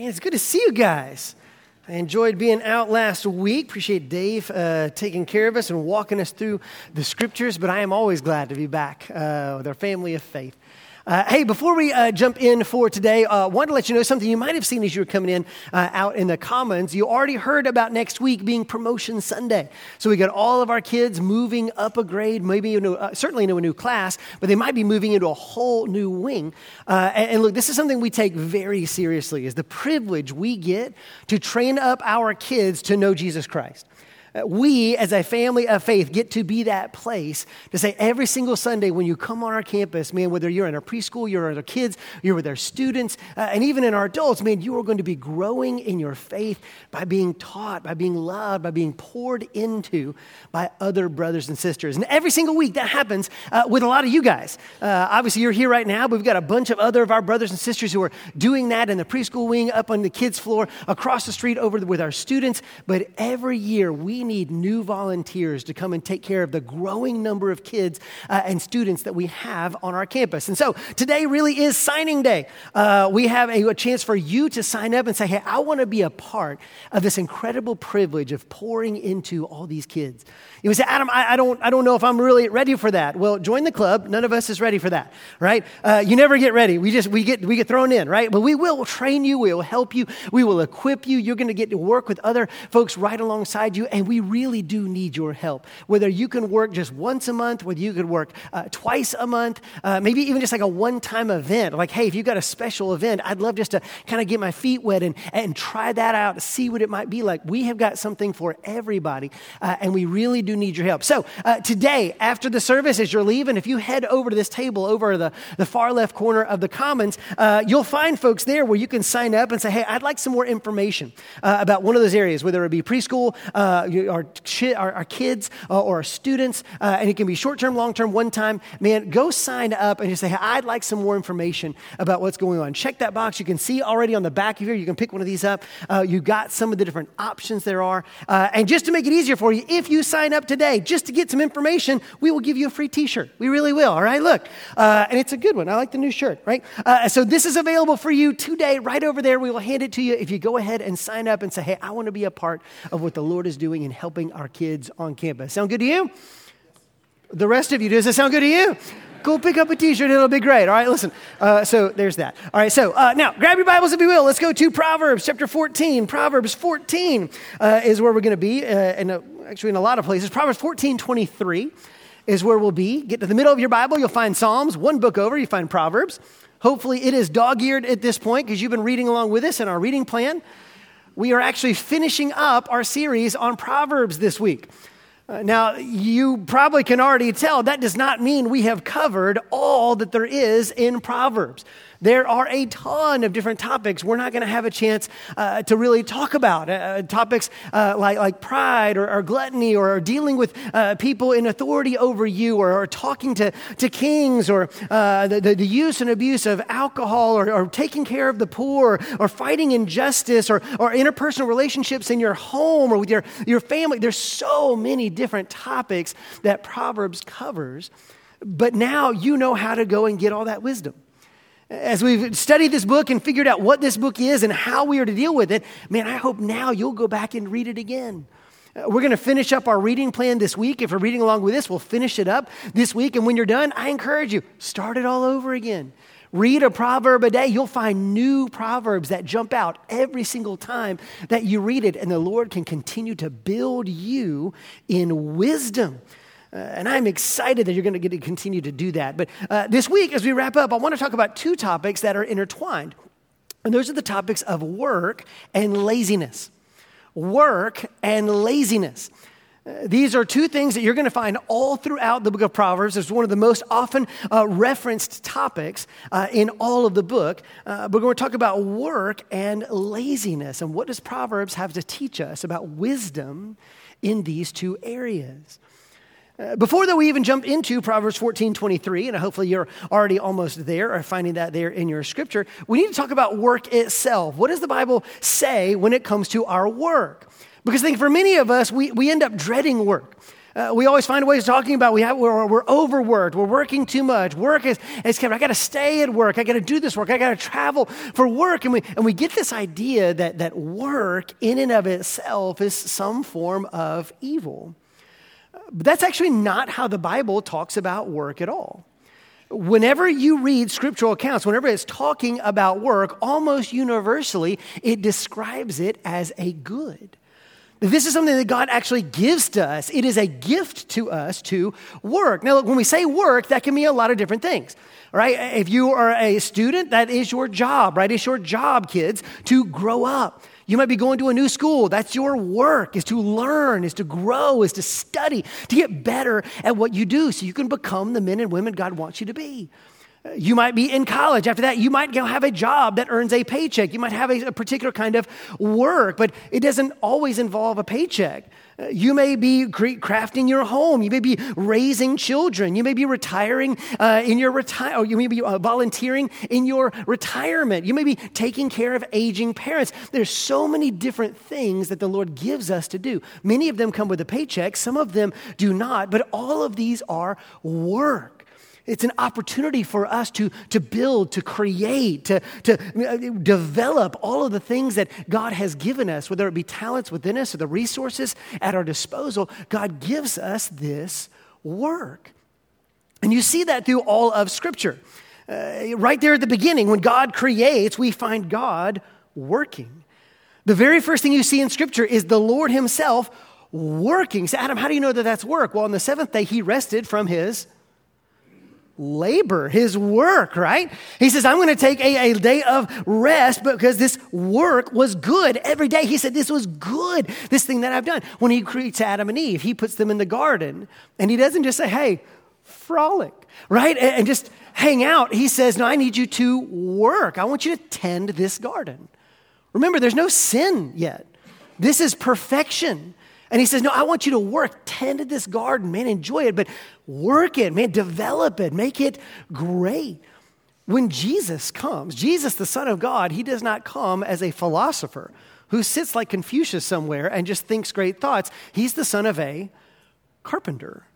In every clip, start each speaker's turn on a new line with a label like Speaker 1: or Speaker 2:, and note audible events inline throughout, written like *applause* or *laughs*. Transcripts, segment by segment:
Speaker 1: It's good to see you guys. I enjoyed being out last week. Appreciate Dave uh, taking care of us and walking us through the scriptures, but I am always glad to be back uh, with our family of faith. Uh, hey, before we uh, jump in for today, I uh, wanted to let you know something you might have seen as you were coming in uh, out in the Commons. You already heard about next week being Promotion Sunday. So we got all of our kids moving up a grade, maybe into, uh, certainly into a new class, but they might be moving into a whole new wing. Uh, and, and look, this is something we take very seriously, is the privilege we get to train up our kids to know Jesus Christ. We, as a family of faith, get to be that place to say every single Sunday when you come on our campus, man, whether you're in our preschool, you're with our kids, you're with our students, uh, and even in our adults, man, you are going to be growing in your faith by being taught, by being loved, by being poured into by other brothers and sisters. And every single week that happens uh, with a lot of you guys. Uh, obviously, you're here right now, but we've got a bunch of other of our brothers and sisters who are doing that in the preschool wing, up on the kids' floor, across the street over with our students. But every year, we need new volunteers to come and take care of the growing number of kids uh, and students that we have on our campus. And so today really is signing day. Uh, we have a, a chance for you to sign up and say, hey, I want to be a part of this incredible privilege of pouring into all these kids. You would say, Adam, I, I, don't, I don't know if I'm really ready for that. Well, join the club. None of us is ready for that, right? Uh, you never get ready. We just, we get, we get thrown in, right? But we will train you. We will help you. We will equip you. You're going to get to work with other folks right alongside you. And we really do need your help. Whether you can work just once a month, whether you could work uh, twice a month, uh, maybe even just like a one time event. Like, hey, if you've got a special event, I'd love just to kind of get my feet wet and, and try that out, to see what it might be like. We have got something for everybody. Uh, and we really do need your help. So, uh, today, after the service, as you're leaving, if you head over to this table over the, the far left corner of the Commons, uh, you'll find folks there where you can sign up and say, hey, I'd like some more information uh, about one of those areas, whether it be preschool, uh, our, our, our, kids, uh, or our students, uh, and it can be short term, long term, one time. Man, go sign up and just say, hey, I'd like some more information about what's going on. Check that box. You can see already on the back of here, you can pick one of these up. you got some of the different options there are. and just to make it easier for you, if you sign up today, just to get some information, we will give you a free t shirt. We really will, all right? Look. Uh, and it's a good one. I like the new shirt, right? Uh, so this is available for you today, right over there. We will hand it to you if you go ahead and sign up and say, hey, I want to be a part of what the Lord is doing in helping our kids on campus. Sound good to you? The rest of you, does that sound good to you? Go pick up a t shirt, it'll be great. All right, listen. Uh, so there's that. All right, so uh, now grab your Bibles if you will. Let's go to Proverbs chapter 14. Proverbs 14 uh, is where we're going to be, uh, and actually in a lot of places. Proverbs 14 23 is where we'll be. Get to the middle of your Bible, you'll find Psalms. One book over, you find Proverbs. Hopefully, it is dog eared at this point because you've been reading along with us in our reading plan. We are actually finishing up our series on Proverbs this week. Uh, now, you probably can already tell that does not mean we have covered all that there is in Proverbs. There are a ton of different topics we're not going to have a chance uh, to really talk about. Uh, topics uh, like, like pride or, or, gluttony or dealing with uh, people in authority over you or, or talking to, to kings or uh, the, the, the, use and abuse of alcohol or, or, taking care of the poor or fighting injustice or, or interpersonal relationships in your home or with your, your family. There's so many different topics that Proverbs covers. But now you know how to go and get all that wisdom. As we've studied this book and figured out what this book is and how we are to deal with it, man, I hope now you'll go back and read it again. Uh, we're going to finish up our reading plan this week. If you're reading along with this, we'll finish it up this week. And when you're done, I encourage you, start it all over again. Read a proverb a day. You'll find new proverbs that jump out every single time that you read it. And the Lord can continue to build you in wisdom. Uh, and I'm excited that you're going to get to continue to do that. But uh, this week, as we wrap up, I want to talk about two topics that are intertwined. And those are the topics of work and laziness. Work and laziness. Uh, these are two things that you're going to find all throughout the book of Proverbs. It's one of the most often uh, referenced topics uh, in all of the book. But we're going to talk about work and laziness. And what does Proverbs have to teach us about wisdom in these two areas? Uh, before that, we even jump into Proverbs 14 23, and hopefully you're already almost there or finding that there in your scripture, we need to talk about work itself. What does the Bible say when it comes to our work? Because I think for many of us, we, we end up dreading work. Uh, we always find ways of talking about we have, we're, we're overworked, we're working too much. Work is, is I got to stay at work, I got to do this work, I got to travel for work. And we, and we get this idea that, that work in and of itself is some form of evil. But that's actually not how the Bible talks about work at all. Whenever you read scriptural accounts, whenever it's talking about work, almost universally, it describes it as a good. This is something that God actually gives to us. It is a gift to us to work. Now, look, when we say work, that can mean a lot of different things, right? If you are a student, that is your job, right? It's your job, kids, to grow up. You might be going to a new school. That's your work, is to learn, is to grow, is to study, to get better at what you do so you can become the men and women God wants you to be. You might be in college. After that, you might have a job that earns a paycheck. You might have a, a particular kind of work, but it doesn't always involve a paycheck. You may be crafting your home. You may be raising children. You may be retiring uh, in your retire. You may be uh, volunteering in your retirement. You may be taking care of aging parents. There's so many different things that the Lord gives us to do. Many of them come with a paycheck. Some of them do not. But all of these are work. It's an opportunity for us to, to build, to create, to, to uh, develop all of the things that God has given us, whether it be talents within us or the resources at our disposal. God gives us this work. And you see that through all of Scripture. Uh, right there at the beginning, when God creates, we find God working. The very first thing you see in Scripture is the Lord Himself working. So, Adam, how do you know that that's work? Well, on the seventh day, He rested from His labor, his work, right? He says, I'm going to take a, a, day of rest because this work was good every day. He said, This was good, this thing that I've done. When he creates Adam and Eve, he puts them in the garden and he doesn't just say, Hey, frolic, right? And, and just hang out. He says, No, I need you to work. I want you to tend this garden. Remember, there's no sin yet. This is perfection. And he says, No, I want you to work, tend to this garden, man, enjoy it, but work it, man, develop it, make it great. When Jesus comes, Jesus, the Son of God, he does not come as a philosopher who sits like Confucius somewhere and just thinks great thoughts. He's the son of a carpenter.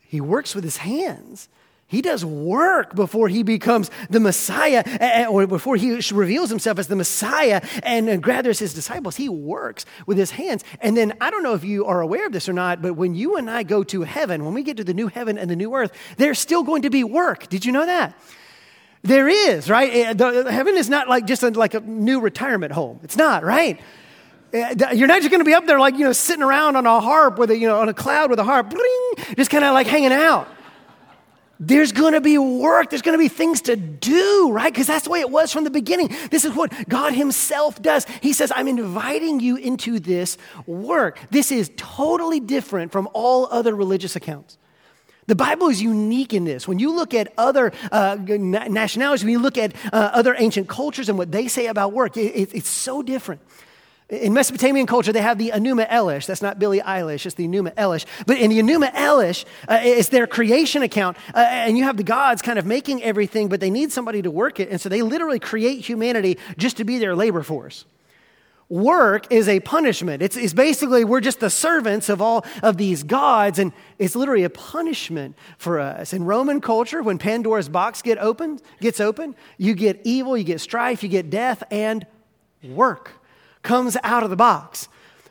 Speaker 1: He works with his hands. He does work before he becomes the Messiah, or before he reveals himself as the Messiah and gathers his disciples. He works with his hands. And then, I don't know if you are aware of this or not, but when you and I go to heaven, when we get to the new heaven and the new earth, there's still going to be work. Did you know that? There is, right? Eh, heaven is not like just like a new retirement home. It's not, right? Eh, you're not just going to be up there like, you know, sitting around on a harp with a, you know, on a cloud with a harp, bling, just kind of like hanging out there's going to be work. There's going to be things to do, right? Because that's the way it was from the beginning. This is what God Himself does. He says, I'm inviting you into this work. This is totally different from all other religious accounts. The Bible is unique in this. When you look at other uh, nationalities, when you look at uh, other ancient cultures and what they say about work, it, it, it's so different. In Mesopotamian culture, they have the Enuma Elish. That's not Billie Eilish, it's the Enuma Elish. But in the Enuma Elish, uh, it's their creation account. Uh, and you have the gods kind of making everything, but they need somebody to work it. And so they literally create humanity just to be their labor force. Work is a punishment. It's, it's basically, we're just the servants of all of these gods, and it's literally a punishment for us. In Roman culture, when Pandora's box get opened, gets open, you get evil, you get strife, you get death, and work comes out of the box.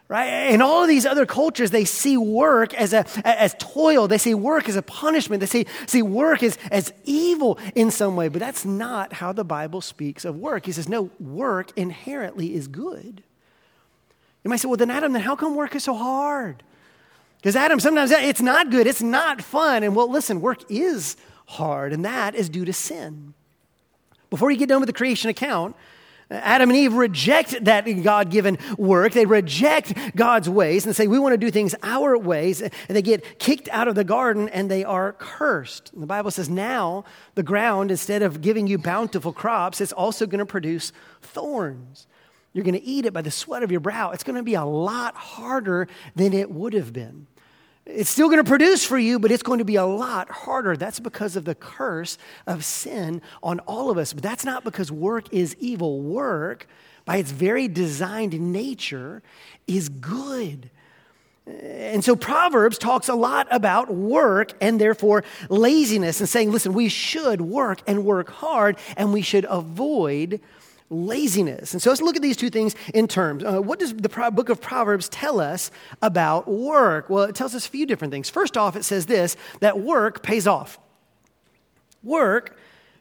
Speaker 1: Right? In all of these other cultures, they see work as, a, as toil. They see work as a punishment. They see, see work as, as evil in some way. But that's not how the Bible speaks of work. He says, no, work inherently is good. You might say, well, then, Adam, then how come work is so hard? Because, Adam, sometimes it's not good, it's not fun. And well, listen, work is hard, and that is due to sin. Before you get done with the creation account, Adam and Eve reject that God given work. They reject God's ways and say, We want to do things our ways. And they get kicked out of the garden and they are cursed. And the Bible says, Now the ground, instead of giving you bountiful crops, it's also going to produce thorns. You're going to eat it by the sweat of your brow. It's going to be a lot harder than it would have been. It's still going to produce for you, but it's going to be a lot harder. That's because of the curse of sin on all of us. But that's not because work is evil. Work, by its very designed nature, is good. And so Proverbs talks a lot about work and therefore laziness and saying, listen, we should work and work hard and we should avoid laziness. And so let's look at these two things in terms. Uh, what does the book of Proverbs tell us about work? Well, it tells us a few different things. First off, it says this that work pays off. Work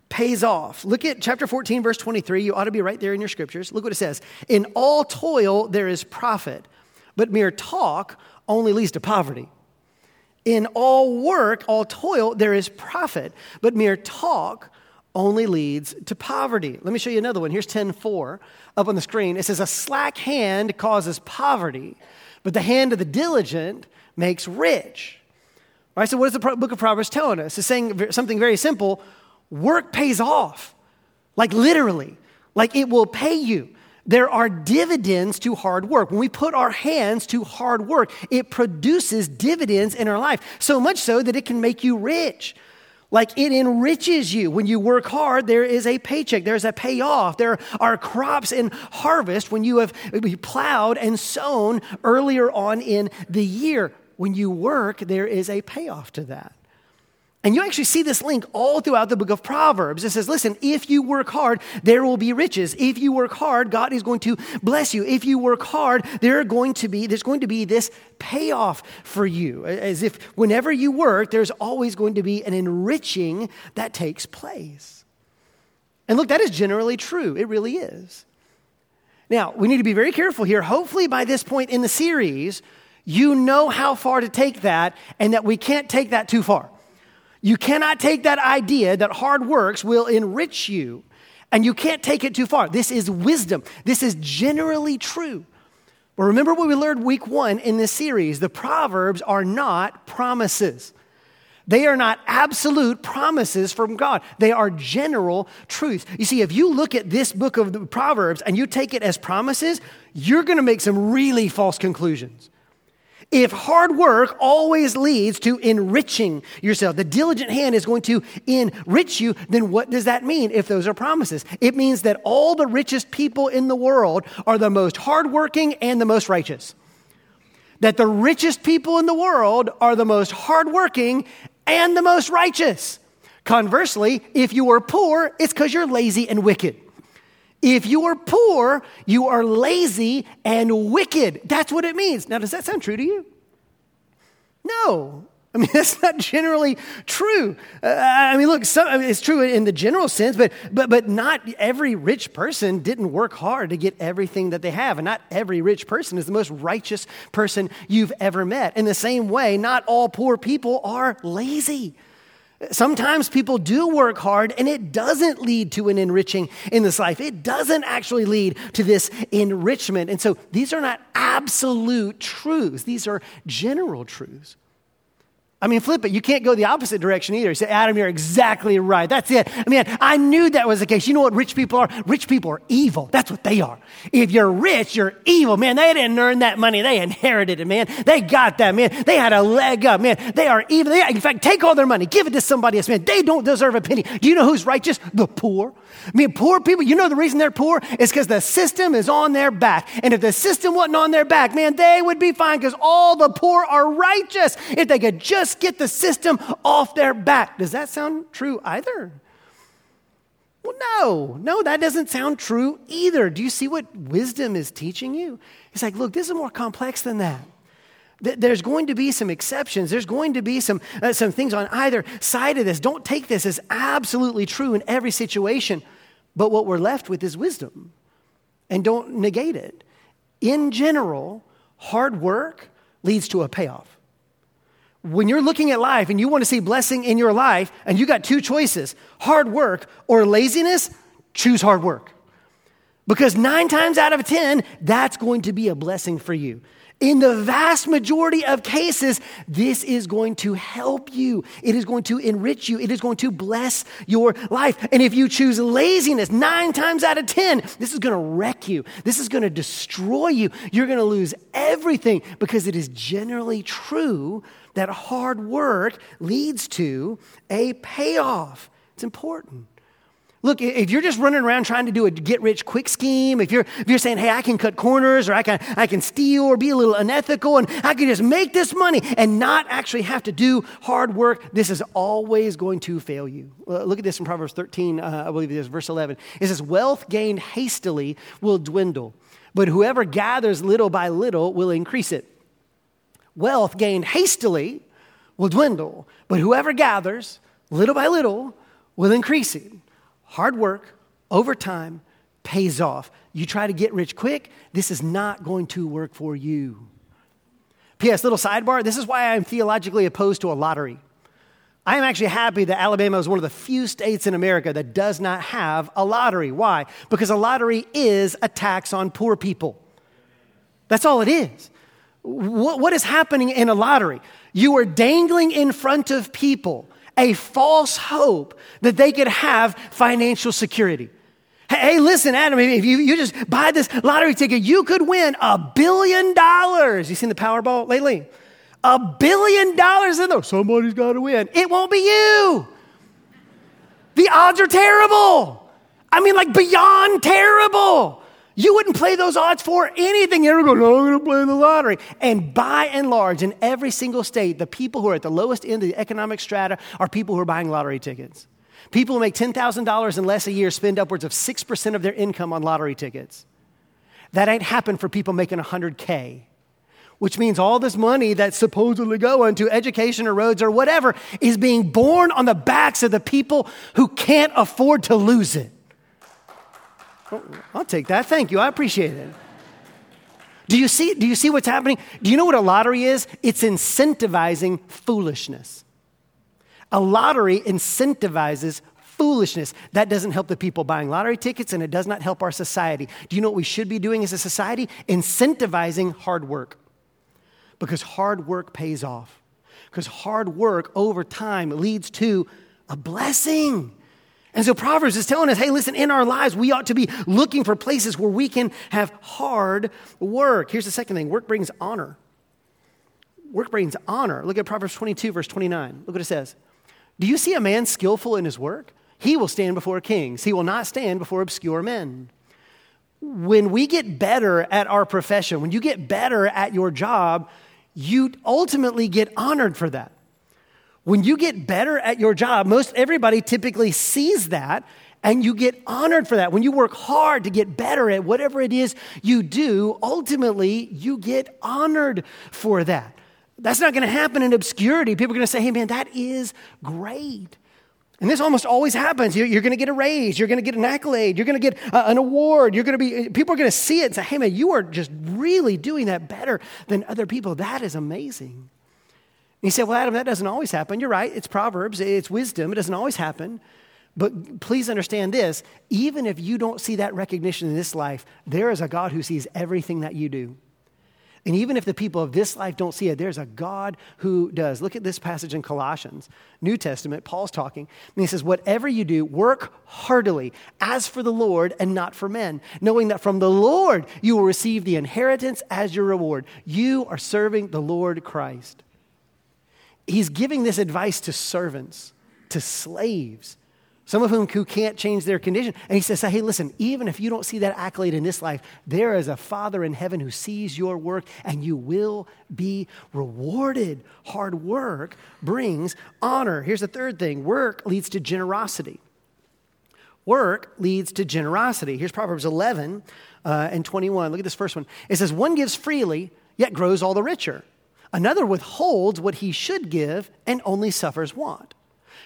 Speaker 1: pays off. Look at chapter 14, verse 23. You ought to be right there in your scriptures. Look what it says In all toil, there is profit, but mere talk only leads to poverty. In all work, all toil, there is profit, but mere talk only leads to poverty. Let me show you another one. Here's 10:4 up on the screen. It says a slack hand causes poverty, but the hand of the diligent makes rich. All right, so what is the book of Proverbs telling us? It's saying something very simple. Work pays off. Like literally. Like it will pay you. There are dividends to hard work. When we put our hands to hard work, it produces dividends in our life. So much so that it can make you rich. Like it enriches you. When you work hard, there is a paycheck, there's a payoff. There are crops in harvest when you have plowed and sown earlier on in the year. When you work, there is a payoff to that. And you actually see this link all throughout the book of Proverbs. It says, listen, if you work hard, there will be riches. If you work hard, God is going to bless you. If you work hard, there are going to be, there's going to be this payoff for you. As if whenever you work, there's always going to be an enriching that takes place. And look, that is generally true. It really is. Now, we need to be very careful here. Hopefully, by this point in the series, you know how far to take that and that we can't take that too far. You cannot take that idea that hard works will enrich you, and you can't take it too far. This is wisdom. This is generally true. But remember what we learned week one in this series the Proverbs are not promises. They are not absolute promises from God. They are general truths. You see, if you look at this book of the Proverbs and you take it as promises, you're going to make some really false conclusions. If hard work always leads to enriching yourself, the diligent hand is going to enrich you, then what does that mean if those are promises? It means that all the richest people in the world are the most hardworking and the most righteous. That the richest people in the world are the most hardworking and the most righteous. Conversely, if you are poor, it's because you're lazy and wicked. If you are poor, you are lazy and wicked. That's what it means. Now, does that sound true to you? No. I mean, *laughs* that's not generally true. Uh, I mean, look, some, I mean, it's true in the general sense, but, but, but not every rich person didn't work hard to get everything that they have. And not every rich person is the most righteous person you've ever met. In the same way, not all poor people are lazy. Sometimes people do work hard and it doesn't lead to an enriching in this life. It doesn't actually lead to this enrichment. And so these are not absolute truths, these are general truths. I mean, flip it. You can't go the opposite direction either. You say, Adam, you're exactly right. That's it. I mean, I knew that was the case. You know what rich people are? Rich people are evil. That's what they are. If you're rich, you're evil. Man, they didn't earn that money. They inherited it, man. They got that, man. They had a leg up, man. They are evil. They, in fact, take all their money, give it to somebody else, man. They don't deserve a penny. Do you know who's righteous? The poor. I mean, poor people, you know the reason they're poor is because the system is on their back. And if the system wasn't on their back, man, they would be fine because all the poor are righteous. If they could just get the system off their back. Does that sound true either? Well, no, no, that doesn't sound true either. Do you see what wisdom is teaching you? It's like, look, this is more complex than that there's going to be some exceptions. There's going to be some, uh, some things on either side of this. Don't take this as absolutely true in every situation. But what we're left with is wisdom. And don't negate it. In general, hard work leads to a payoff. When you're looking at life and you want to see blessing in your life, and you got two choices hard work or laziness, choose hard work. Because nine times out of 10, that's going to be a blessing for you. In the vast majority of cases, this is going to help you. It is going to enrich you. It is going to bless your life. And if you choose laziness, nine times out of 10, this is going to wreck you. This is going to destroy you. You're going to lose everything because it is generally true that hard work leads to a payoff. It's important. Look, if you're just running around trying to do a get rich quick scheme, if you're, if you're saying, hey, I can cut corners or I can, I can steal or be a little unethical and I can just make this money and not actually have to do hard work, this is always going to fail you. look at this in Proverbs 13, uh, I believe it is, verse 11. It says, Wealth gained hastily will dwindle, but whoever gathers little by little will increase it. Wealth gained hastily will dwindle, but whoever gathers little by little will increase it. Hard work over time pays off. You try to get rich quick, this is not going to work for you. P.S. Little sidebar this is why I'm theologically opposed to a lottery. I am actually happy that Alabama is one of the few states in America that does not have a lottery. Why? Because a lottery is a tax on poor people. That's all it is. What is happening in a lottery? You are dangling in front of people a false hope that they could have financial security. Hey, listen, Adam, if you, you just buy this lottery ticket, you could win a billion dollars. You seen the Powerball lately? A billion dollars in there. Somebody's got to win. It won't be you. The odds are terrible. I mean, like beyond terrible. You wouldn't play those odds for anything. You're going, no, oh, I'm going to play the lottery. And by and large, in every single state, the people who are at the lowest end of the economic strata are people who are buying lottery tickets. People who make $10,000 and less a year spend upwards of 6% of their income on lottery tickets. That ain't happened for people making 100K, which means all this money that's supposedly going to education or roads or whatever is being borne on the backs of the people who can't afford to lose it. Oh, I'll take that. Thank you. I appreciate it. Do you see, do you see what's happening? Do you know what a lottery is? It's incentivizing foolishness. A lottery incentivizes foolishness. That doesn't help the people buying lottery tickets and it does not help our society. Do you know what we should be doing as a society? Incentivizing hard work. Because hard work pays off. Because hard work over time leads to a blessing. And so Proverbs is telling us hey, listen, in our lives, we ought to be looking for places where we can have hard work. Here's the second thing work brings honor. Work brings honor. Look at Proverbs 22, verse 29. Look what it says. Do you see a man skillful in his work? He will stand before kings, he will not stand before obscure men. When we get better at our profession, when you get better at your job, you ultimately get honored for that. When you get better at your job, most everybody typically sees that and you get honored for that. When you work hard to get better at whatever it is you do, ultimately you get honored for that. That's not going to happen in obscurity. People are going to say, hey, man, that is great. And this almost always happens. You're, going to get a raise. You're going to get an accolade. You're going to get an award. You're going to be, people are going to see it and say, hey, man, you are just really doing that better than other people. That is amazing. You say, well, Adam, that doesn't always happen. You're right. It's Proverbs, it's wisdom. It doesn't always happen. But please understand this even if you don't see that recognition in this life, there is a God who sees everything that you do. And even if the people of this life don't see it, there's a God who does. Look at this passage in Colossians, New Testament. Paul's talking, and he says, Whatever you do, work heartily, as for the Lord and not for men, knowing that from the Lord you will receive the inheritance as your reward. You are serving the Lord Christ he's giving this advice to servants, to slaves, some of whom who can't change their condition. And he says, hey, listen, even if you don't see that accolade in this life, there is a Father in heaven who sees your work and you will be rewarded. Hard work brings honor. Here's the third thing work leads to generosity. Work leads to generosity. Here's Proverbs 11 uh, and 21. Look at this first one. It says, One gives freely, yet grows all the richer. Another withholds what he should give and only suffers want.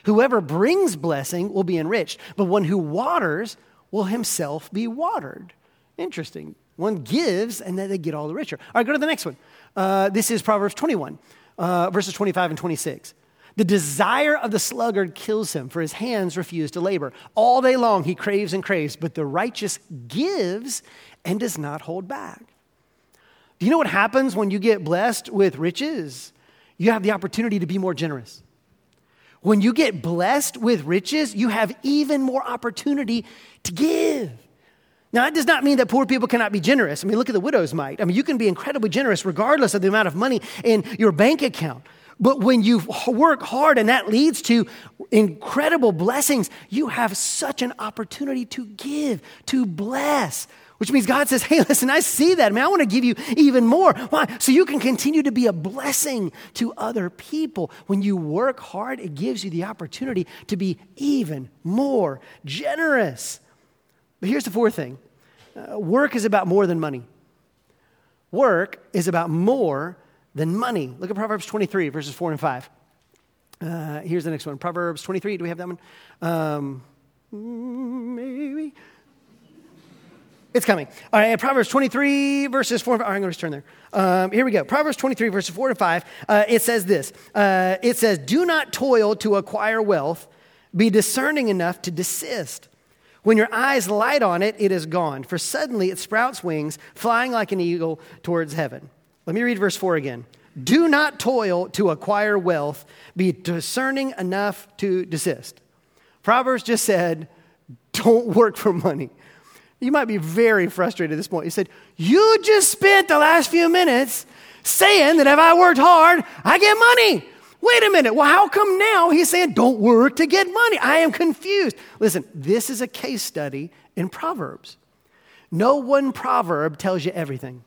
Speaker 1: Whoever brings blessing will be enriched, but one who waters will himself be watered. Interesting. One gives and then they get all the richer. All right, go to the next one. Uh, this is Proverbs 21, uh, verses 25 and 26. The desire of the sluggard kills him, for his hands refuse to labor. All day long he craves and craves, but the righteous gives and does not hold back. Do you know what happens when you get blessed with riches? You have the opportunity to be more generous. When you get blessed with riches, you have even more opportunity to give. Now, that does not mean that poor people cannot be generous. I mean, look at the widow's mite. I mean, you can be incredibly generous regardless of the amount of money in your bank account. But when you work hard and that leads to incredible blessings, you have such an opportunity to give, to bless. Which means God says, hey, *laughs* listen, I see that. Man, I want to give you even more. Why? So you can continue to be a blessing to other people. When you work hard, it gives you the opportunity to be even more generous. But here's the fourth thing uh, work is about more than money. Work is about more than money. Look at Proverbs 23, verses 4 and 5. Uh, here's the next one Proverbs 23. Do we have that one? Um, maybe. It's coming. All right, Proverbs 23, verses 4 and 5. All right, I'm going to turn there. Um, here we go. Proverbs 23, verses 4 to 5. Uh, it says this uh, It says, Do not toil to acquire wealth, be discerning enough to desist. When your eyes light on it, it is gone, for suddenly it sprouts wings, flying like an eagle towards heaven. Let me read verse 4 again. Do not toil to acquire wealth, be discerning enough to desist. Proverbs just said, don't work for money. You might be very frustrated at this point. He said, You just spent the last few minutes saying that if I worked hard, I get money. Wait a minute. Well, how come now he's saying don't work to get money? I am confused. Listen, this is a case study in Proverbs. No one proverb tells you everything.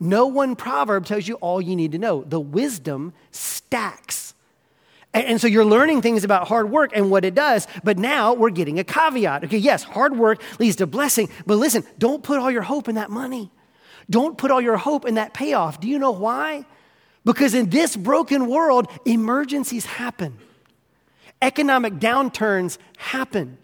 Speaker 1: No one proverb tells you all you need to know. The wisdom stacks. And, so you're learning things about hard work and what it does, but now we're getting a caveat. Okay, yes, hard work leads to blessing, but listen, don't put all your hope in that money. Don't put all your hope in that payoff. Do you know why? Because in this broken world, emergencies happen, economic downturns happen.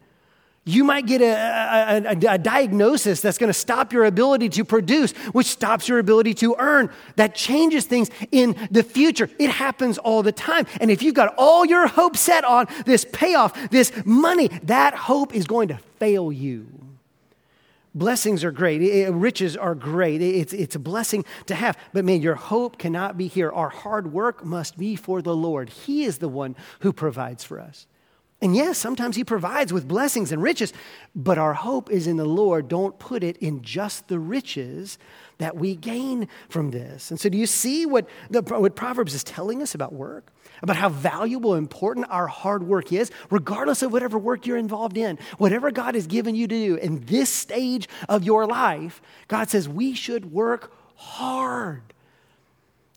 Speaker 1: You might get a, a, a, a diagnosis that's going to stop your ability to produce, which stops your ability to earn. That changes things in the future. It happens all the time. And if you've got all your hope set on this payoff, this money, that hope is going to fail you. Blessings are great. It, riches are great. It's, it's a blessing to have. But man, your hope cannot be here. Our hard work must be for the Lord. He is the one who provides for us. And yes, sometimes He provides with blessings and riches, but our hope is in the Lord. Don't put it in just the riches that we gain from this. And so, do you see what, the, what Proverbs is telling us about work? About how valuable and important our hard work is, regardless of whatever work you're involved in, whatever God has given you to do in this stage of your life, God says we should work hard.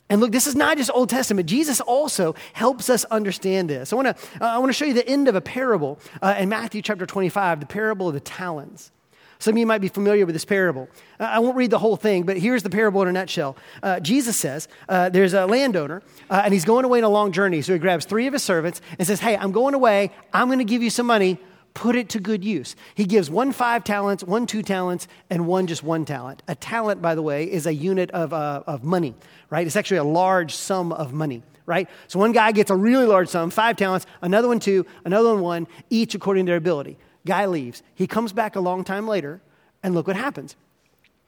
Speaker 1: And look, this is not just Old Testament. Jesus also helps us understand this. I want to uh, I want to show you the end of a parable uh, in Matthew chapter 25, the parable of the talents. Some of you might be familiar with this parable. Uh, I won't read the whole thing, but here's the parable in a nutshell. Uh, Jesus says there's a landowner, and he's going away on a long journey. So he grabs three of his servants and says, Hey, I'm going away. I'm going to give you some money put it to good use. He gives one five talents, one two talents, and one just one talent. A talent, by the way, is a unit of, uh, of money, right? It's actually a large sum of money, right? So one guy gets a really large sum, five talents, another one two, another one one, each according to their ability. Guy leaves. He comes back a long time later, and look what happens.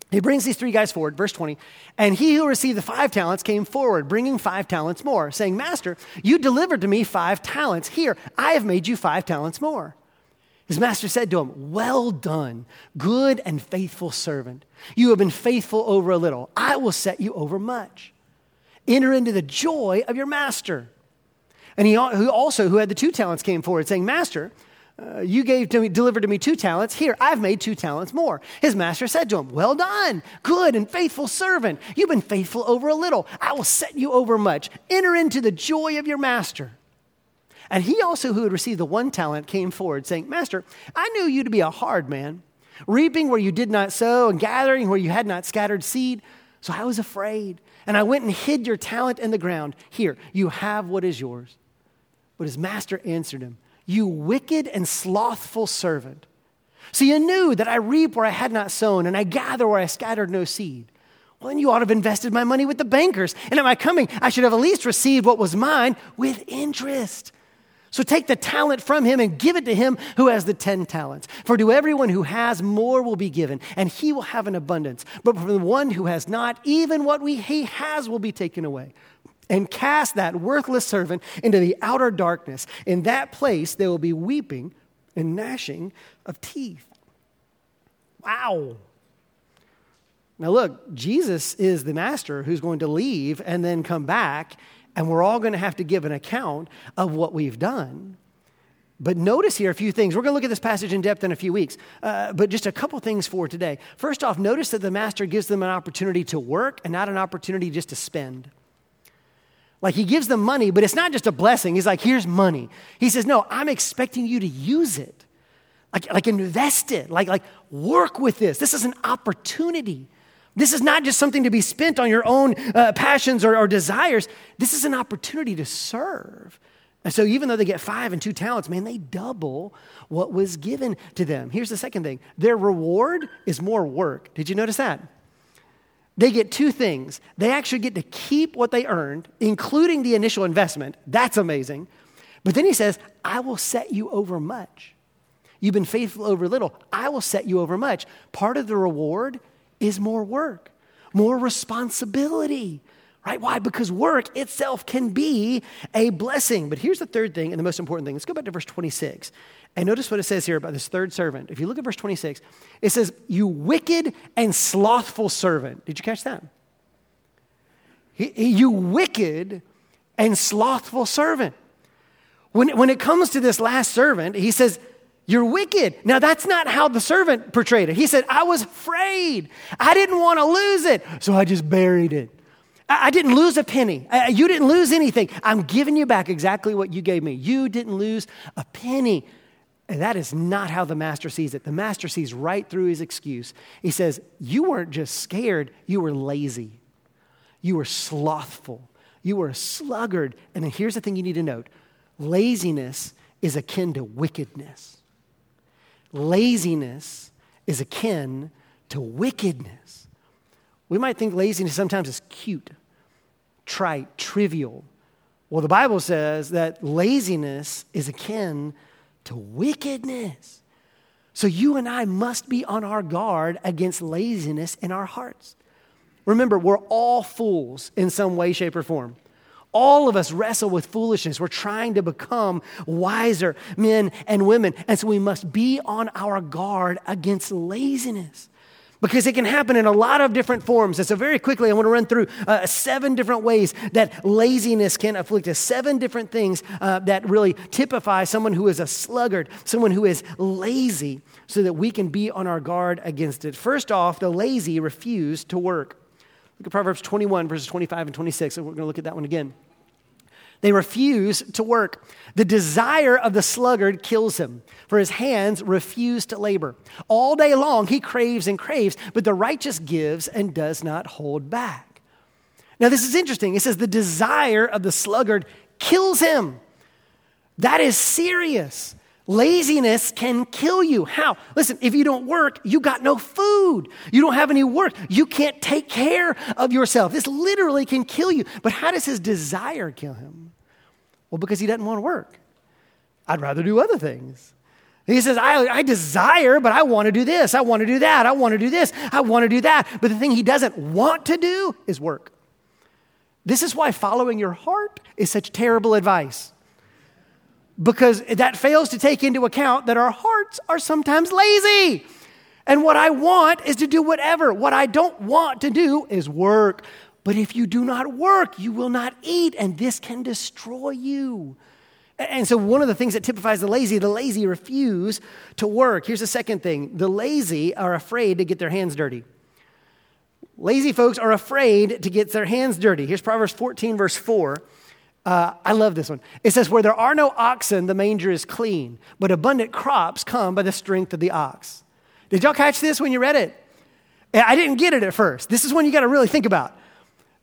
Speaker 1: He brings these three guys forward, verse 20. And he who received the five talents came forward, bringing five talents more, saying, Master, you delivered to me five talents. Here, I have made you five talents more. His master said to him, Well done, good and faithful servant. You have been faithful over a little. I will set you over much. Enter into the joy of your master. And he who also, who had the two talents, came forward, saying, Master, uh, you gave to me, delivered to me two talents. Here, I've made two talents more. His master said to him, Well done, good and faithful servant. You've been faithful over a little. I will set you over much. Enter into the joy of your master. And he also, who had received the one talent, came forward, saying, Master, I knew you to be a hard man, reaping where you did not sow, and gathering where you had not scattered seed. So I was afraid, and I went and hid your talent in the ground. Here, you have what is yours. But his master answered him, You wicked and slothful servant. So you knew that I reap where I had not sown, and I gather where I scattered no seed. Well, then you ought to have invested my money with the bankers. And at my coming, I should have at least received what was mine with interest. So take the talent from him and give it to him who has the 10 talents. For to everyone who has, more will be given, and he will have an abundance. But from the one who has not, even what we, he has will be taken away. And cast that worthless servant into the outer darkness. In that place, there will be weeping and gnashing of teeth. Wow. Now, look, Jesus is the master who's going to leave and then come back and we're all going to have to give an account of what we've done. But notice here a few things. We're going to look at this passage in depth in a few weeks, uh, but just a couple things for today. First off, notice that the master gives them an opportunity to work and not an opportunity just to spend. Like he gives them money, but it's not just a blessing. He's like, here's money. He says, no, I'm expecting you to use it. Like, like invest it. Like, like work with this. This is an opportunity. This is not just something to be spent on your own uh, passions or, or desires. This is an opportunity to serve. And so, even though they get five and two talents, man, they double what was given to them. Here's the second thing their reward is more work. Did you notice that? They get two things. They actually get to keep what they earned, including the initial investment. That's amazing. But then he says, I will set you over much. You've been faithful over little. I will set you over much. Part of the reward is more work, more responsibility, right? Why? Because work itself can be a blessing. But here's the third thing and the most important thing. Let's go back to verse 26. And notice what it says here about this third servant. If you look at verse 26, it says, You wicked and slothful servant. Did you catch that? You wicked and slothful servant. When, when it comes to this last servant, he says, you're wicked. Now, that's not how the servant portrayed it. He said, I was afraid. I didn't want to lose it, so I just buried it. I, didn't lose a penny. I, you didn't lose anything. I'm giving you back exactly what you gave me. You didn't lose a penny. And that is not how the master sees it. The master sees right through his excuse. He says, You weren't just scared, you were lazy. You were slothful. You were a sluggard. And here's the thing you need to note laziness is akin to wickedness. Laziness is akin to wickedness. We might think laziness sometimes is cute, trite, trivial. Well, the Bible says that laziness is akin to wickedness. So you and I must be on our guard against laziness in our hearts. Remember, we're all fools in some way, shape, or form. All of us wrestle with foolishness. We're trying to become wiser men and women. And so we must be on our guard against laziness because it can happen in a lot of different forms. And so, very quickly, I want to run through uh, seven different ways that laziness can afflict us. Seven different things uh, that really typify someone who is a sluggard, someone who is lazy, so that we can be on our guard against it. First off, the lazy refuse to work. Look at Proverbs 21, verses 25 and 26. and we're going to look at that one again. They refuse to work. The desire of the sluggard kills him, for his hands refuse to labor. All day long he craves and craves, but the righteous gives and does not hold back. Now, this is interesting. It says the desire of the sluggard kills him. That is serious. Laziness can kill you. How? Listen, if you don't work, you got no food. You don't have any work. You can't take care of yourself. This literally can kill you. But how does his desire kill him? Well, because he doesn't want to work. I'd rather do other things. He says, I, I desire, but I want to do this. I want to do that. I want to do this. I want to do that. But the thing he doesn't want to do is work. This is why following your heart is such terrible advice because that fails to take into account that our hearts are sometimes lazy. And what I want is to do whatever. What I don't want to do is work. But if you do not work, you will not eat, and this can destroy you. And so, one of the things that typifies the lazy, the lazy refuse to work. Here's the second thing the lazy are afraid to get their hands dirty. Lazy folks are afraid to get their hands dirty. Here's Proverbs 14, verse 4. Uh, I love this one. It says, Where there are no oxen, the manger is clean, but abundant crops come by the strength of the ox. Did y'all catch this when you read it? I didn't get it at first. This is one you got to really think about.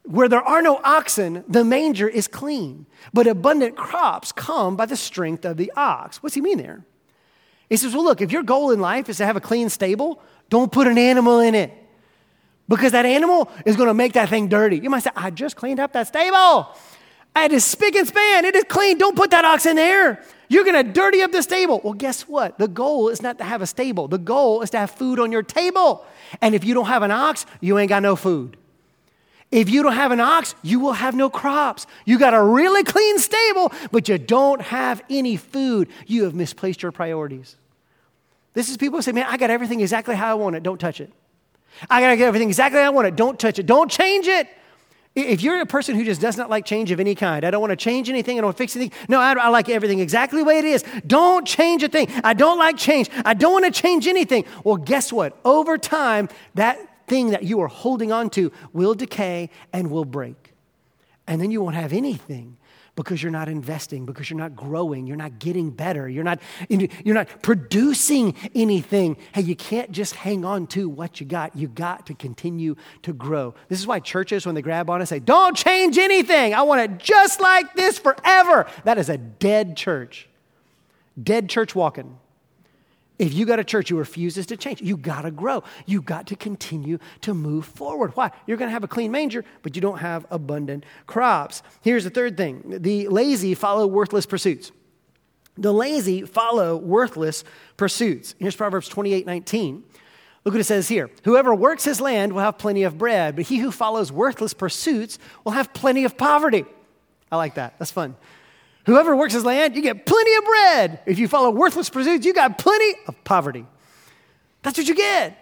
Speaker 1: Where there are no oxen, the manger is clean, but abundant crops come by the strength of the ox. What's he mean there? He says, Well, look, if your goal in life is to have a clean stable, don't put an animal in it because that animal is going to make that thing dirty. You might say, I just cleaned up that stable. It is spick and span. It is clean. Don't put that ox in there. You're going to dirty up the stable. Well, guess what? The goal is not to have a stable. The goal is to have food on your table. And if you don't have an ox, you ain't got no food. If you don't have an ox, you will have no crops. You got a really clean stable, but you don't have any food. You have misplaced your priorities. This is people who say, Man, I got everything exactly how I want it. Don't touch it. I got to get everything exactly how I want it. Don't touch it. Don't change it. If you're a person who just does not like change of any kind, I don't want to change anything, I don't want to fix anything. No, I, I like everything exactly the way it is. Don't change a thing. I don't like change. I don't want to change anything. Well, guess what? Over time, that thing that you are holding on to will decay and will break. And then you won't have anything because you're not investing, because you're not growing, you're not getting better, you're not, you're not producing anything. Hey, you can't just hang on to what you got. You got to continue to grow. This is why churches, when they grab on and say, Don't change anything, I want it just like this forever. That is a dead church. Dead church walking. If you got a church who refuses to change, you got to grow. You got to continue to move forward. Why? You're going to have a clean manger, but you don't have abundant crops. Here's the third thing the lazy follow worthless pursuits. The lazy follow worthless pursuits. Here's Proverbs 28 19. Look what it says here. Whoever works his land will have plenty of bread, but he who follows worthless pursuits will have plenty of poverty. I like that. That's fun. Whoever works his land, you get plenty of bread. If you follow worthless pursuits, you got plenty of poverty. That's what you get.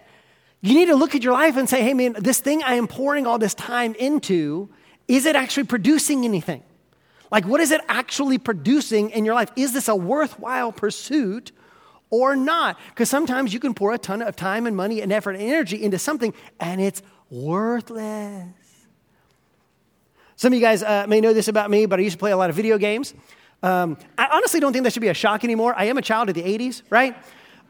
Speaker 1: You need to look at your life and say, hey, man, this thing I am pouring all this time into, is it actually producing anything? Like, what is it actually producing in your life? Is this a worthwhile pursuit or not? Because sometimes you can pour a ton of time and money and effort and energy into something and it's worthless. Some of you guys uh, may know this about me, but I used to play a lot of video games. Um, I honestly don't think that should be a shock anymore. I am a child of the 80s, right?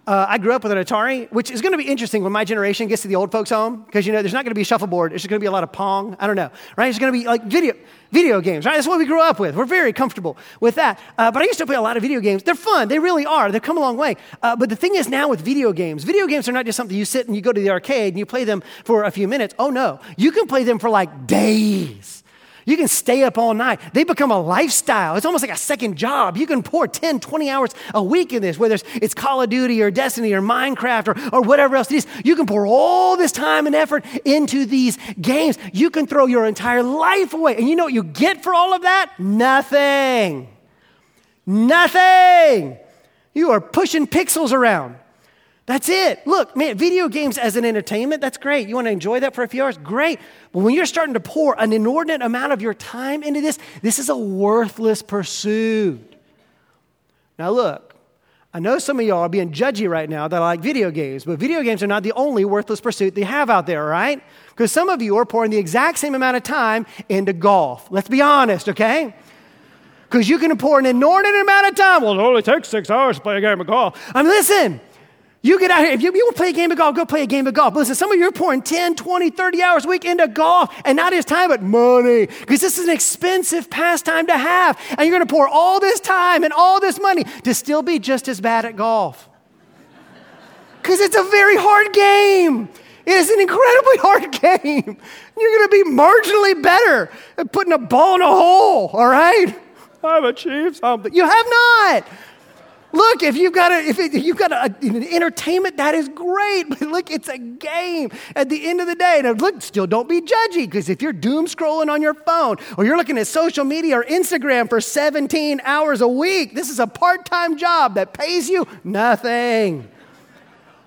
Speaker 1: Uh, I grew up with an Atari, which is going to be interesting when my generation gets to the old folks' home because you know there's not going to be shuffleboard. It's just going to be a lot of pong. I don't know, right? It's going to be like video video games, right? That's what we grew up with. We're very comfortable with that. Uh, but I used to play a lot of video games. They're fun. They really are. They've come a long way. Uh, but the thing is now with video games, video games are not just something you sit and you go to the arcade and you play them for a few minutes. Oh no, you can play them for like days. You can stay up all night. They become a lifestyle. It's almost like a second job. You can pour 10, 20 hours a week in this, whether it's, it's Call of Duty or Destiny or Minecraft or, or whatever else it is. You can pour all this time and effort into these games. You can throw your entire life away. And you know what you get for all of that? Nothing. Nothing. You are pushing pixels around. That's it. Look, man, video games as an entertainment, that's great. You want to enjoy that for a few hours? Great. But when you're starting to pour an inordinate amount of your time into this, this is a worthless pursuit. Now, look, I know some of y'all are being judgy right now that I like video games, but video games are not the only worthless pursuit they have out there, right? Because some of you are pouring the exact same amount of time into golf. Let's be honest, okay? Because you can pour an inordinate amount of time. Well, it only takes six hours to play a game of golf. I mean, listen, you get out here, if you, you want to play a game of golf, go play a game of golf. But listen, some of you are pouring 10, 20, 30 hours a week into golf, and not just time, but money. Because this is an expensive pastime to have. And you're going to pour all this time and all this money to still be just as bad at golf. Because it's a very hard game. It is an incredibly *laughs* hard game. You're going to be marginally better at putting a ball in a hole, all right? I've achieved something. You have not. Look, if you've got, a, if, it, if you've got a, an entertainment, that is great. *laughs* But look, it's a game at the end of the day. Now, look, still don't be judgy because if you're doom scrolling on your phone or you're looking at social media or Instagram for 17 hours a week, this is a part time job that pays you nothing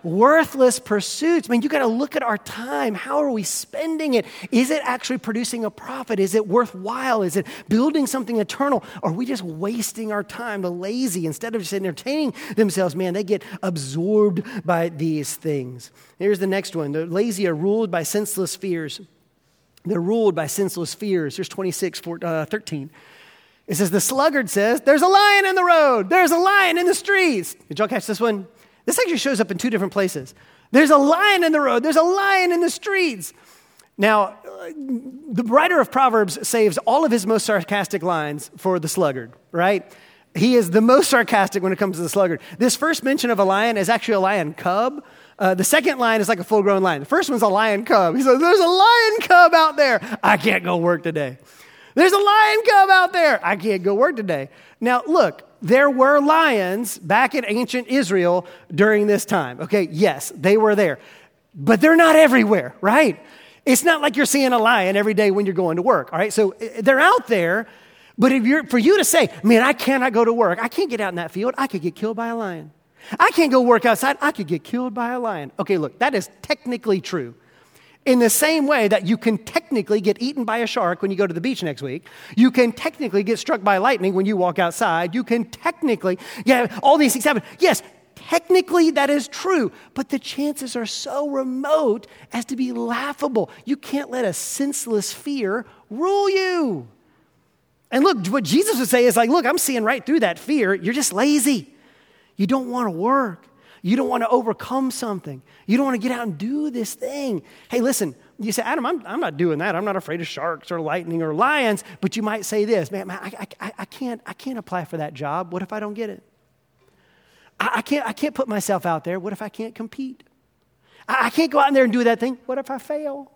Speaker 1: worthless pursuits. I mean, you got to look at our time. How are we spending it? Is it actually producing a profit? Is it worthwhile? Is it building something eternal? Or are we just wasting our time? The lazy, instead of just entertaining themselves, man, they get absorbed by these things. Here's the next one the lazy are ruled by senseless fears. They're ruled by senseless fears. Here's 26, 14, uh, 13. It says, The sluggard says, There's a lion in the road. There's a lion in the streets. Did y'all catch this one? This actually shows up in two different places. There's a lion in the road, there's a lion in the streets. Now, the writer of Proverbs saves all of his most sarcastic lines for the sluggard, right? He is the most sarcastic when it comes to the sluggard. This first mention of a lion is actually a lion cub. Uh, the second line is like a full grown lion. The first one's a lion cub. He says, There's a lion cub out there. I can't go work today. There's a lion cub out there. I can't go work today. Now, look, there were lions back in ancient Israel during this time. Okay, yes, they were there. But they're not everywhere, right? It's not like you're seeing a lion every day when you're going to work, all right? So eh, they're out there, but if you're, for you to say, man, I cannot go to work, I can't get out in that field, I could get killed by a lion. I can't go work outside, I could get killed by a lion. Okay, look, that is technically true. In the same way that you can technically get eaten by a shark when you go to the beach next week, you can technically get struck by lightning when you walk outside, you can technically, yeah, all these things happen. Yes, technically that is true, but the chances are so remote as to be laughable. You can't let a senseless fear rule you. And look, what Jesus would say is like, look, I'm seeing right through that fear. You're just lazy. You don't want to work. You don't want to overcome something. You don't want to get out and do this thing. Hey, listen, you say, Adam, I'm, I'm not doing that. I'm not afraid of sharks or lightning or lions. But you might say this, man, I, I, I, can't, I can't apply for that job. What if I don't get it? I, I, can't, I can't put myself out there. What if I can't compete? I, I can't go out there and do that thing. What if I fail?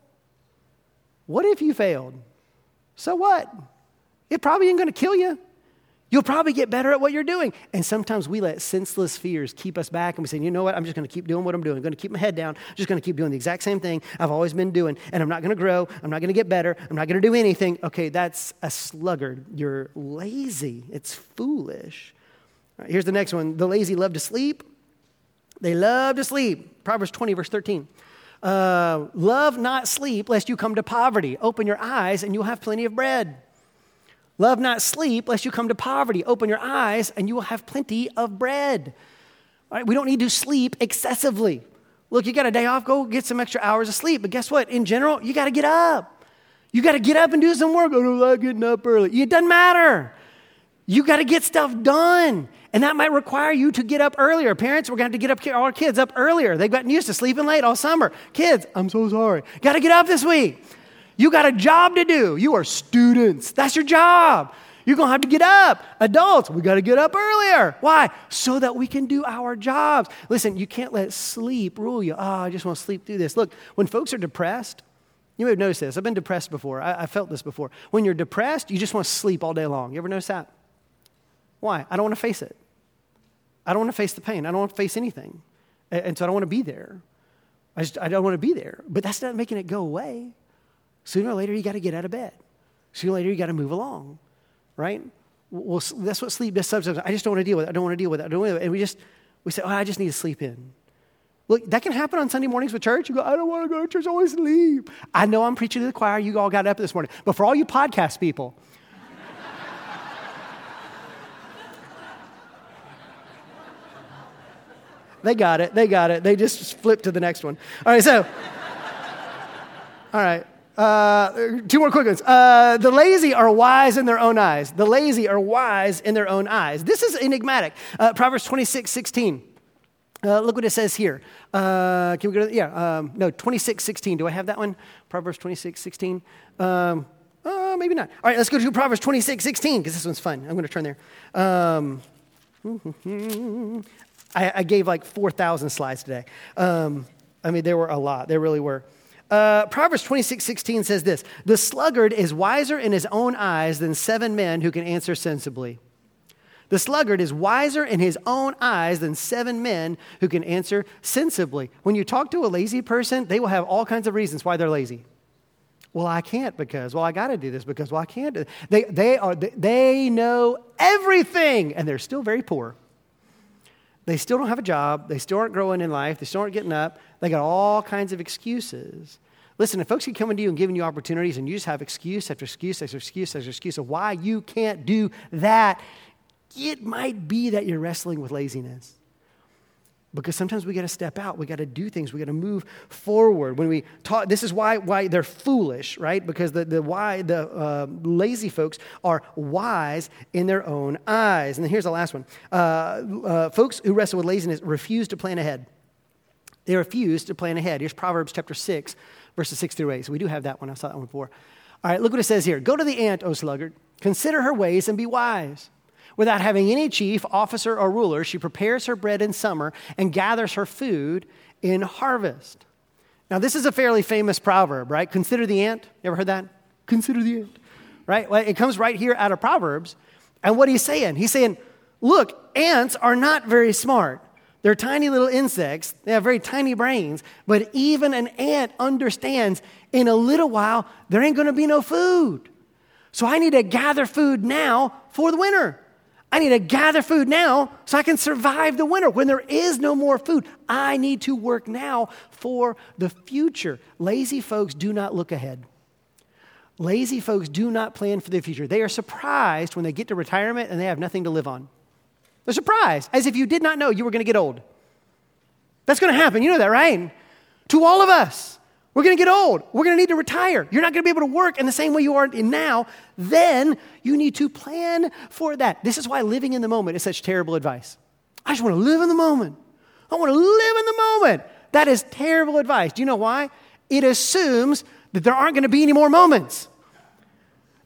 Speaker 1: What if you failed? So what? It probably ain't going to kill you. You'll probably get better at what you're doing. And sometimes we let senseless fears keep us back and we say, you know what? I'm just going to keep doing what I'm doing. I'm going to keep my head down. I'm just going to keep doing the exact same thing I've always been doing. And I'm not going to grow. I'm not going to get better. I'm not going to do anything. Okay, that's a sluggard. You're lazy. It's foolish. Here's the next one the lazy love to sleep. They love to sleep. Proverbs 20, verse 13. Uh, love not sleep, lest you come to poverty. Open your eyes, and you'll have plenty of bread. Love not sleep, lest you come to poverty. Open your eyes, and you will have plenty of bread. All right, we don't need to sleep excessively. Look, you got a day off, go get some extra hours of sleep. But guess what? In general, you got to get up. You got to get up and do some work. I don't like getting up early. It doesn't matter. You got to get stuff done. And that might require you to get up earlier. Parents, we're going to have to get up our kids up earlier. They've gotten used to sleeping late all summer. Kids, I'm so sorry. Got to get up this week. You got a job to do. You are students. That's your job. You're going to have to get up. Adults, we got to get up earlier. Why? So that we can do our jobs. Listen, you can't let sleep rule you. Oh, I just want to sleep through this. Look, when folks are depressed, you may have noticed this. I've been depressed before. I, I felt this before. When you're depressed, you just want to sleep all day long. You ever notice that? Why? I don't want to face it. I don't want to face the pain. I don't want to face anything. And so I don't want to be there. I, just, I don't want to be there. But that's not making it go away. Sooner or later, you got to get out of bed. Sooner or later, you got to move along, right? Well, that's what sleep does sometimes. I just don't want to deal with it. I don't want to deal with it. I don't want to. And we just, we say, oh, I just need to sleep in. Look, that can happen on Sunday mornings with church. You go, I don't want to go to church. I want to sleep. I know I'm preaching to the choir. You all got up this morning. But for all you podcast people, *laughs* they got it. They got it. They just flipped to the next one. All right, so, all right. Uh, two more quick ones. Uh, the lazy are wise in their own eyes. The lazy are wise in their own eyes. This is enigmatic. Uh, Proverbs 26, 16. Uh, look what it says here. Uh, can we go to, yeah, um, no, 26, 16. Do I have that one? Proverbs 26, 16. Um, maybe not. All right, let's go to Proverbs 26, 16, because this one's fun. I'm going to turn there. Um, *laughs* I, I, gave like 4,000 slides today. Um, I mean, there were a lot. There really were. Uh, Proverbs 26, 16 says this The sluggard is wiser in his own eyes than seven men who can answer sensibly. The sluggard is wiser in his own eyes than seven men who can answer sensibly. When you talk to a lazy person, they will have all kinds of reasons why they're lazy. Well, I can't because, well, I got to do this because, well, I can't. They, they, are, they know everything and they're still very poor. They still don't have a job. They still aren't growing in life. They still aren't getting up. They got all kinds of excuses. Listen, if folks keep coming to you and giving you opportunities and you just have excuse after excuse after excuse after excuse of why you can't do that, it might be that you're wrestling with laziness. Because sometimes we got to step out, we got to do things, we got to move forward. When we talk, this is why, why they're foolish, right? Because the, the why the uh, lazy folks are wise in their own eyes. And then here's the last one: uh, uh, folks who wrestle with laziness refuse to plan ahead. They refuse to plan ahead. Here's Proverbs chapter six, verses six through eight. So we do have that one. I saw that one before. All right, look what it says here: Go to the ant, O sluggard, consider her ways and be wise. Without having any chief, officer, or ruler, she prepares her bread in summer and gathers her food in harvest. Now, this is a fairly famous proverb, right? Consider the ant. You ever heard that? Consider the ant, right? Well, it comes right here out of Proverbs. And what he's saying, he's saying, look, ants are not very smart. They're tiny little insects. They have very tiny brains. But even an ant understands in a little while, there ain't going to be no food. So I need to gather food now for the winter. I need to gather food now so I can survive the winter. When there is no more food, I need to work now for the future. Lazy folks do not look ahead. Lazy folks do not plan for the future. They are surprised when they get to retirement and they have nothing to live on. They're surprised, as if you did not know you were going to get old. That's going to happen. You know that, right? To all of us. We're going to get old. We're going to need to retire. You're not going to be able to work in the same way you are now. Then you need to plan for that. This is why living in the moment is such terrible advice. I just want to live in the moment. I want to live in the moment. That is terrible advice. Do you know why? It assumes that there aren't going to be any more moments,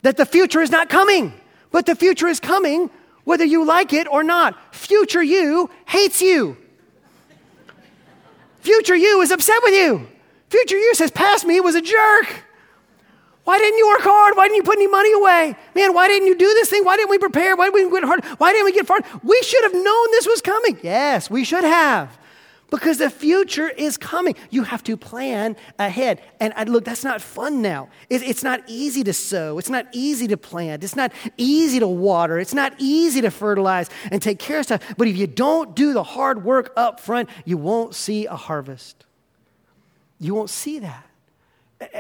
Speaker 1: that the future is not coming. But the future is coming whether you like it or not. Future you hates you. Future you is upset with you. Future you says, Past me was a jerk. Why didn't you work hard? Why didn't you put any money away? Man, why didn't you do this thing? Why didn't we prepare? Why didn't we get hard? Why didn't we get far? We should have known this was coming. Yes, we should have. Because the future is coming. You have to plan ahead. And I, look, that's not fun now. It, it's not easy to sow. It's not easy to plant. It's not easy to water. It's not easy to fertilize and take care of stuff. But if you don't do the hard work up front, you won't see a harvest. You won't see that.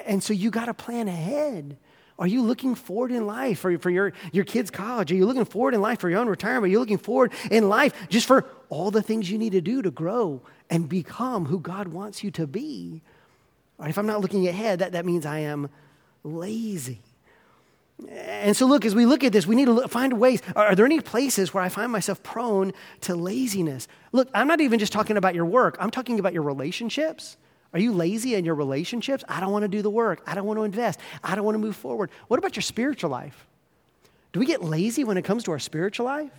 Speaker 1: And so you got to plan ahead. Are you looking forward in life for, for your, your kids' college? Are you looking forward in life for your own retirement? Are you looking forward in life just for all the things you need to do to grow and become who God wants you to be? If I'm not looking ahead, that, that means I am lazy. And so, look, as we look at this, we need to look, find ways. Are, are there any places where I find myself prone to laziness? Look, I'm not even just talking about your work, I'm talking about your relationships. Are you lazy in your relationships? I don't want to do the work. I don't want to invest. I don't want to move forward. What about your spiritual life? Do we get lazy when it comes to our spiritual life?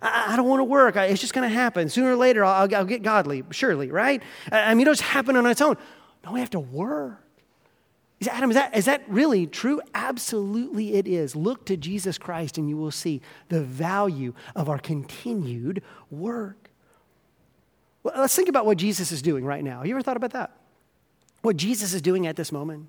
Speaker 1: I, I don't want to work. I, it's just going to happen. Sooner or later, I'll, I'll, get godly, surely, right? I, I mean, it'll just happen on its own. No, we have to work. Is Adam, is that, is that really true? Absolutely, it is. Look to Jesus Christ and you will see the value of our continued work. Well, let's think about what Jesus is doing right now. Have you ever thought about that? What Jesus is doing at this moment.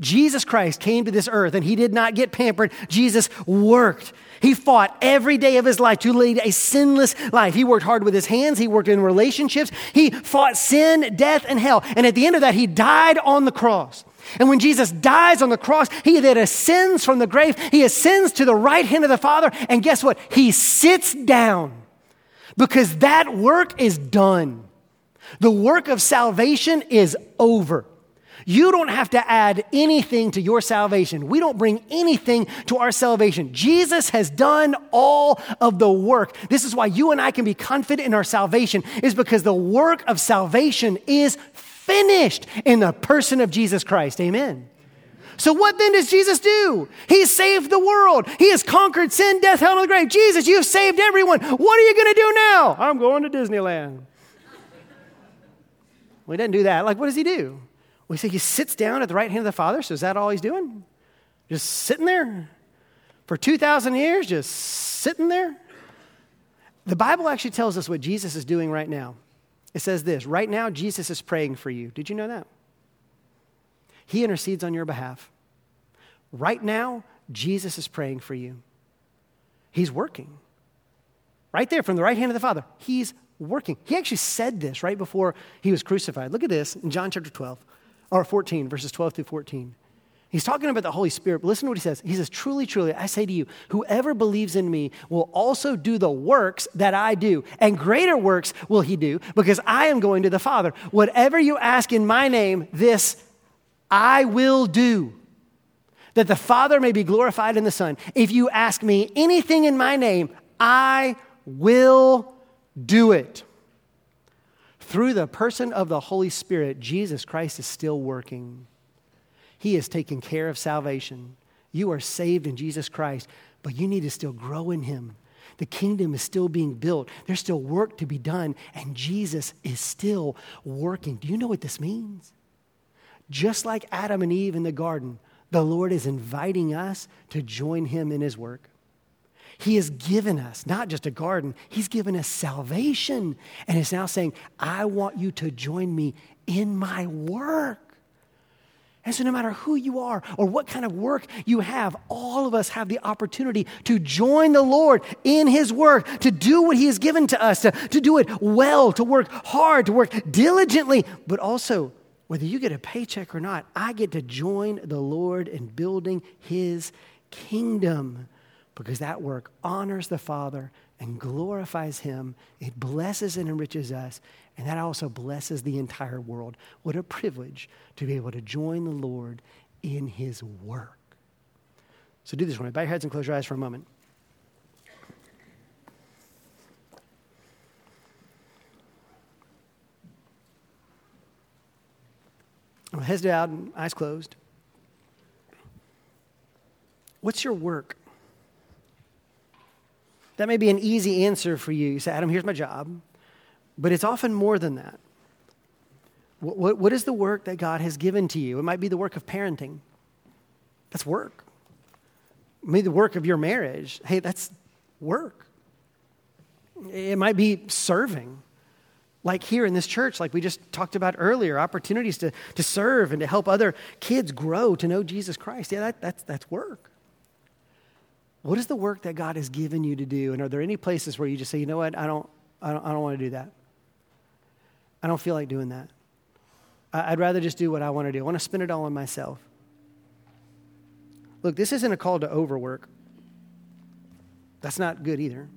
Speaker 1: Jesus Christ came to this earth and he did not get pampered. Jesus worked. He fought every day of his life to lead a sinless life. He worked hard with his hands. He worked in relationships. He fought sin, death, and hell. And at the end of that, he died on the cross. And when Jesus dies on the cross, he then ascends from the grave. He ascends to the right hand of the Father. And guess what? He sits down because that work is done. The work of salvation is over. You don't have to add anything to your salvation. We don't bring anything to our salvation. Jesus has done all of the work. This is why you and I can be confident in our salvation is because the work of salvation is finished in the person of Jesus Christ. Amen. So, what then does Jesus do? He saved the world. He has conquered sin, death, hell, and the grave. Jesus, you've saved everyone. What are you going to do now? I'm going to Disneyland. He doesn't do that. Like, what does he do? Well, he says he sits down at the right hand of the Father. So is that all he's doing? Just sitting there for 2,000 years, just sitting there? The Bible actually tells us what Jesus is doing right now. It says this right now, Jesus is praying for you. Did you know that? He intercedes on your behalf. Right now, Jesus is praying for you. He's working. Right there from the right hand of the Father. He's working. He actually said this right before he was crucified. Look at this in John chapter 12, or 14, verses 12 through 14. He's talking about the Holy Spirit, listen to what he says. He says, Truly, truly, I say to you, whoever believes in me will also do the works that I do, and greater works will he do, because I am going to the Father. Whatever you ask in my name, this I will do, that the Father may be glorified in the Son. If you ask me anything in my name, I will do it. Through the person of the Holy Spirit, Jesus Christ is still working. He is taking care of salvation. You are saved in Jesus Christ, but you need to still grow in Him. The kingdom is still being built. There's still work to be done, and Jesus is still working. Do you know what this means? Just like Adam and Eve in the garden, the Lord is inviting us to join Him in His work. He has given us not just a garden, He's given us salvation. And is now saying, I want you to join me in my work. And so, no matter who you are or what kind of work you have, all of us have the opportunity to join the Lord in His work, to do what He has given to us, to, to do it well, to work hard, to work diligently, but also, whether you get a paycheck or not, I get to join the Lord in building His kingdom because that work honors the Father and glorifies Him. It blesses and enriches us, and that also blesses the entire world. What a privilege to be able to join the Lord in His work. So do this for me. Bow your heads and close your eyes for a moment. Heads down, eyes closed. What's your work? That may be an easy answer for you. You say, Adam, here's my job. But it's often more than that. What, what, what is the work that God has given to you? It might be the work of parenting. That's work. Maybe the work of your marriage. Hey, that's work. It might be serving. Like here in this church, like we just talked about earlier, opportunities to, to serve and to help other kids grow to know Jesus Christ. Yeah, that, that's, that's work. What is the work that God has given you to do? And are there any places where you just say, you know what, I don't, I don't, I don't want to do that? I don't feel like doing that. I'd rather just do what I want to do. I want to spend it all on myself. Look, this isn't a call to overwork. That's not good either.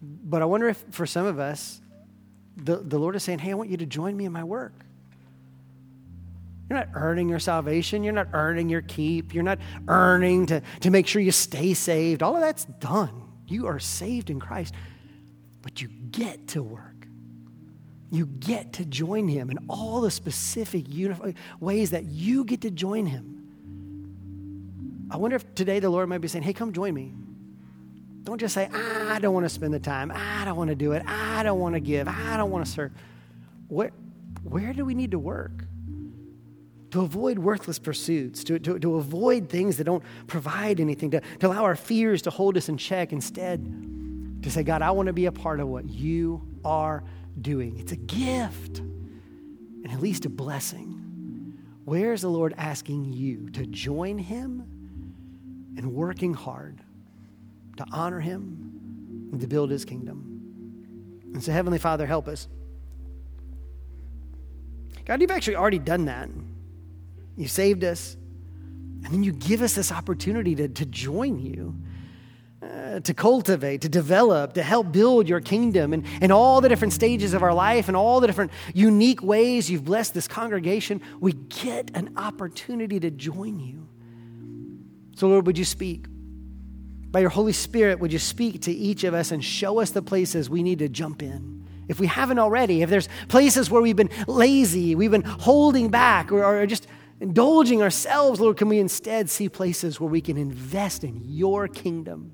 Speaker 1: But I wonder if for some of us, the, the Lord is saying, hey, I want you to join me in my work. You're not earning your salvation. You're not earning your keep. You're not earning to, to make sure you stay saved. All of that's done. You are saved in Christ, but you get to work. You get to join Him in all the specific ways that you get to join Him. I wonder if today the Lord might be saying, hey, come join me. Don't just say, I don't want to spend the time. I don't want to do it. I don't want to give. I don't want to serve. Where, where do we need to work? To avoid worthless pursuits, to, to, to avoid things that don't provide anything, to, to allow our fears to hold us in check. Instead, to say, God, I want to be a part of what you are doing. It's a gift and at least a blessing. Where is the Lord asking you to join Him in working hard to honor Him and to build His kingdom? And so, Heavenly Father, help us. God, you've actually already done that. You saved us. And then you give us this opportunity to, to join you, uh, to cultivate, to develop, to help build your kingdom and, and all the different stages of our life and all the different unique ways you've blessed this congregation. We get an opportunity to join you. So, Lord, would you speak? By your Holy Spirit, would you speak to each of us and show us the places we need to jump in? If we haven't already, if there's places where we've been lazy, we've been holding back, or, or just indulging ourselves, Lord, can we instead see places where we can invest in your kingdom,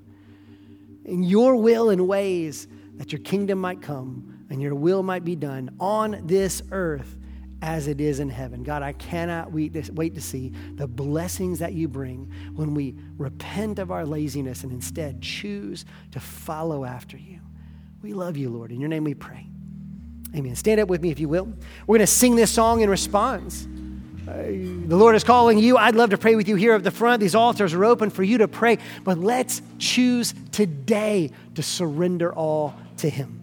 Speaker 1: in your will and ways that your kingdom might come and your will might be done on this earth as it is in heaven. God, I cannot wait to see the blessings that you bring when we repent of our laziness and instead choose to follow after you. We love you, Lord. In your name we pray. Amen. Stand up with me if you will. We're going to sing this song in response the Lord is calling you. I'd love to pray with you here at the front. These altars are open for you to pray, but let's choose today to surrender all to Him.